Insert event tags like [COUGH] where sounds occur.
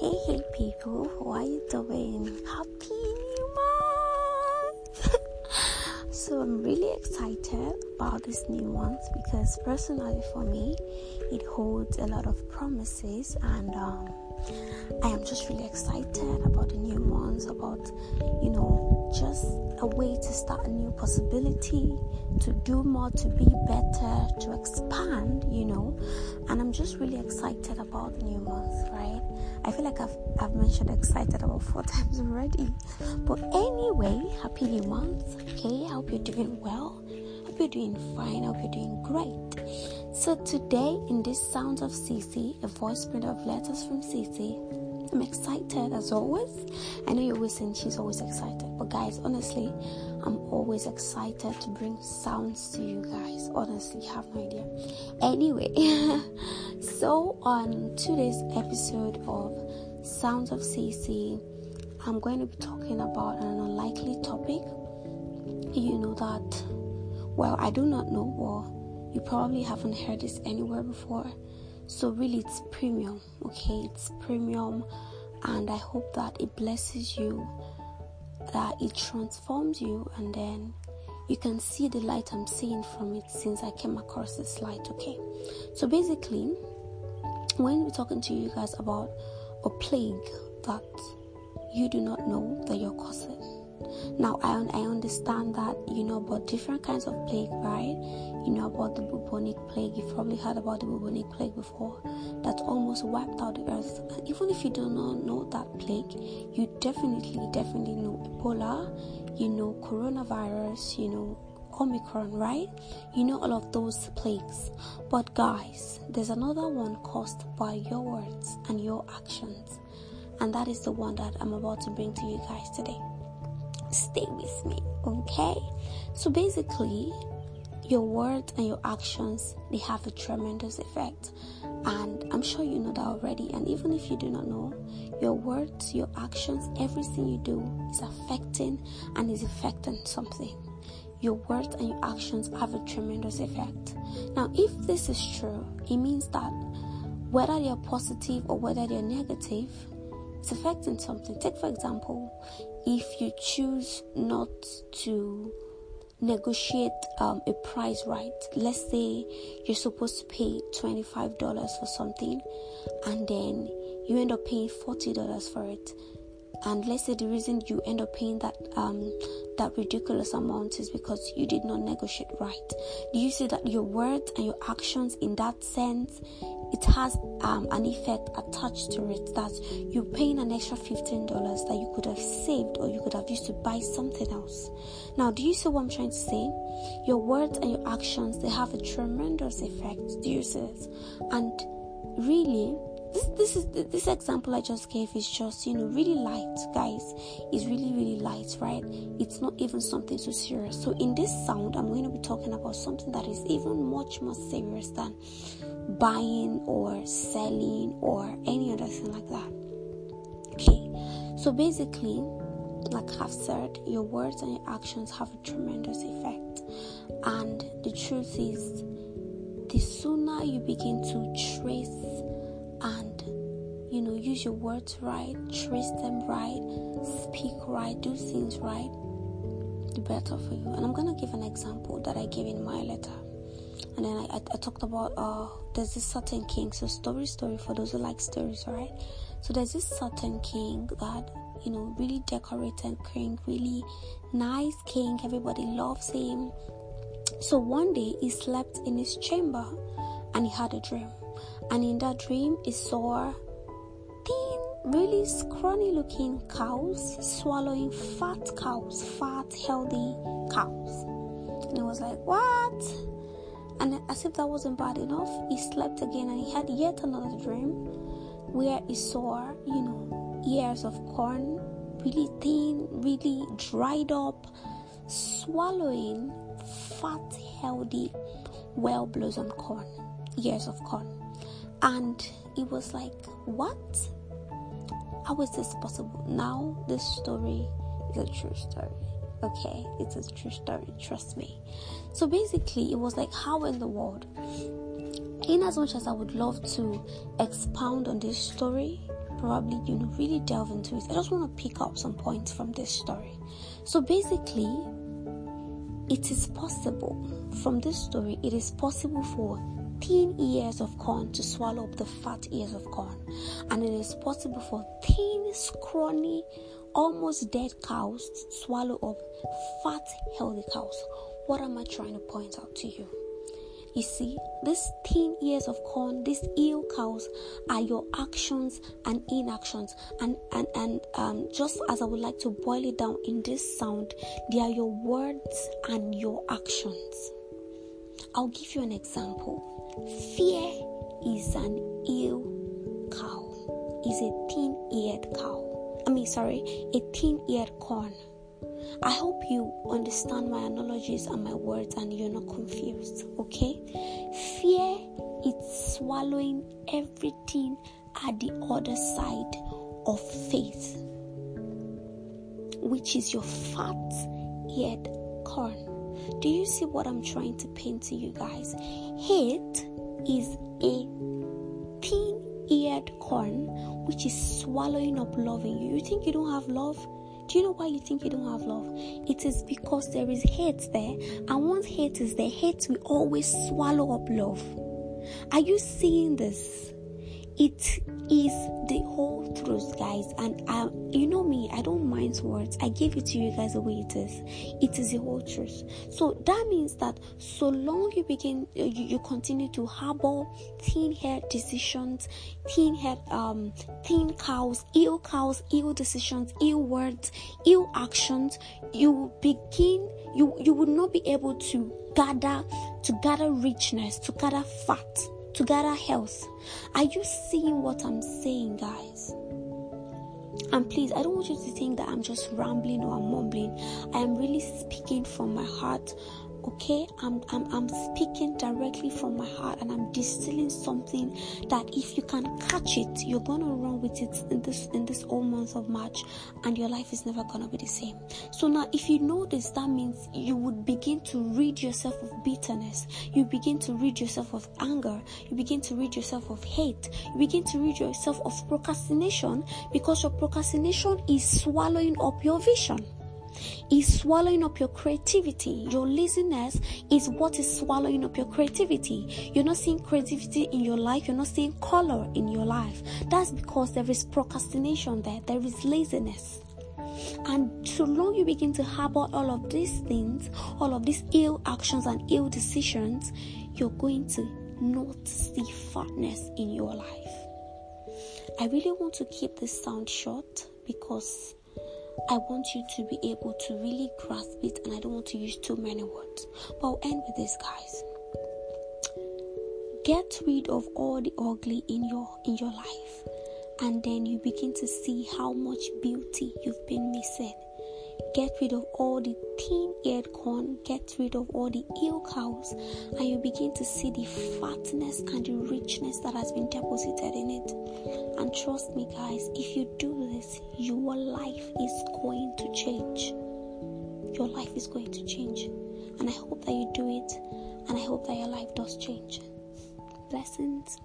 Hey, hey, people, how are you doing? Happy New Month! [LAUGHS] so, I'm really excited about this new month because, personally, for me, it holds a lot of promises, and um, I am just really excited about the new month, about you know, just a way to start a new possibility, to do more, to be better, to expand, you know, and I'm just really excited about the new month, right? I feel like I've, I've mentioned excited about four times already. But anyway, happy new month. Okay, I hope you're doing well. I Hope you're doing fine. I Hope you're doing great. So today in this Sounds of CC, a voice print of letters from CC, I'm excited as always. I know you're always saying she's always excited, but guys, honestly, I'm always excited to bring sounds to you guys. Honestly, have no idea. Anyway, [LAUGHS] so on today's episode of Sounds of CC, I'm going to be talking about an unlikely topic. You know that, well, I do not know, or you probably haven't heard this anywhere before. So, really, it's premium, okay? It's premium, and I hope that it blesses you that it transforms you and then you can see the light I'm seeing from it since I came across this light, okay? So basically, when we're talking to you guys about a plague that you do not know that you're causing. Now, I, I understand that you know about different kinds of plague, right? You know about the bubonic plague. You've probably heard about the bubonic plague before that almost wiped out the earth. And even if you do not know that plague, you definitely, definitely know Ebola, you know coronavirus, you know Omicron, right? You know all of those plagues. But guys, there's another one caused by your words and your actions. And that is the one that I'm about to bring to you guys today. Stay with me, okay? So basically, your words and your actions they have a tremendous effect. And i'm sure you know that already. And even if you do not know your words your actions everything you do is affecting and is affecting something. Your words and your actions have a tremendous effect. Now if this is true it means that whether they're positive or whether they're negative it's affecting something. Take for example if you choose not to negotiate um, a price right. Let's say you're supposed to pay $25 for something and then you end up paying $40 for it. And let's say the reason you end up paying that um, that ridiculous amount is because you did not negotiate right. Do you see that your words and your actions in that sense it has um, an effect attached to it that you're paying an extra $15 that you could have saved or you could have used to buy something else. Now, do you see what I'm trying to say? Your words and your actions, they have a tremendous effect. Do you see it? And really, this this is this example I just gave is just you know really light, guys. It's really really light, right? It's not even something so serious. So in this sound, I'm going to be talking about something that is even much more serious than buying or selling or any other thing like that. Okay, so basically, like I've said, your words and your actions have a tremendous effect, and the truth is, the sooner you begin to trace use your words right, trace them right, speak right, do things right, the better for you. And I'm gonna give an example that I gave in my letter. And then I, I, I, talked about uh there's this certain king. So story story for those who like stories right? So there's this certain king that you know really decorated king really nice king. Everybody loves him. So one day he slept in his chamber and he had a dream. And in that dream he saw really scrawny looking cows swallowing fat cows fat healthy cows and he was like what and as if that wasn't bad enough, he slept again and he had yet another dream where he saw, you know, ears of corn, really thin, really dried up, swallowing fat, healthy, well blossomed corn, ears of corn. And he was like, What? How is this possible? Now, this story is a true story. Okay, it's a true story, trust me. So basically, it was like, how in the world? In as much as I would love to expound on this story, probably, you know, really delve into it, I just want to pick up some points from this story. So basically, it is possible from this story, it is possible for thin ears of corn to swallow up the fat ears of corn, and it is possible for thin, scrawny, almost dead cows to swallow up fat, healthy cows. What am I trying to point out to you? You see, these thin ears of corn, these ill cows, are your actions and inactions. And and and um, just as I would like to boil it down in this sound, they are your words and your actions. I'll give you an example. Fear is an ill cow. Is a thin-eared cow. I mean, sorry, a thin-eared corn. I hope you understand my analogies and my words and you're not confused, okay? Fear is swallowing everything at the other side of faith, which is your fat eared corn. Do you see what I'm trying to paint to you guys? Hate is a thin eared corn which is swallowing up loving you. You think you don't have love? Do you know why you think you don't have love? It is because there is hate there, and once hate is there, hate will always swallow up love. Are you seeing this? It is the whole truth, guys. And I, you know me, I don't mind words. I give it to you guys the way it is. It is the whole truth. So that means that so long you begin, you, you continue to harbor thin hair decisions, thin hair, um, thin cows, ill cows, ill decisions, ill words, ill actions, you begin, you you will not be able to gather, to gather richness, to gather fat to gather health. Are you seeing what I'm saying, guys? And please, I don't want you to think that I'm just rambling or I'm mumbling. I am really speaking from my heart okay I'm, I'm i'm speaking directly from my heart and i'm distilling something that if you can catch it you're gonna run with it in this in this whole month of march and your life is never gonna be the same. So now if you this that means you would begin to rid yourself of bitterness. You begin to rid yourself of anger. You begin to rid yourself of hate. You begin to rid yourself of procrastination because your procrastination is swallowing up your vision is swallowing up your creativity. Your laziness is what is swallowing up your creativity. You're not seeing creativity in your life, you're not seeing color in your life. That's because there is procrastination there, there is laziness. And so long you begin to harbor all of these things, all of these ill actions and ill decisions, you're going to not see fatness in your life. I really want to keep this sound short because I want you to be able to really grasp it, and I don't want to use too many words. But I'll end with this, guys. Get rid of all the ugly in your in your life, and then you begin to see how much beauty you've been missing. Get rid of all the thin eared corn, get rid of all the ill cows, and you begin to see the fatness and the richness that has been deposited in it. And trust me, guys, if you do this, your life is going to change. Your life is going to change. And I hope that you do it, and I hope that your life does change. Blessings.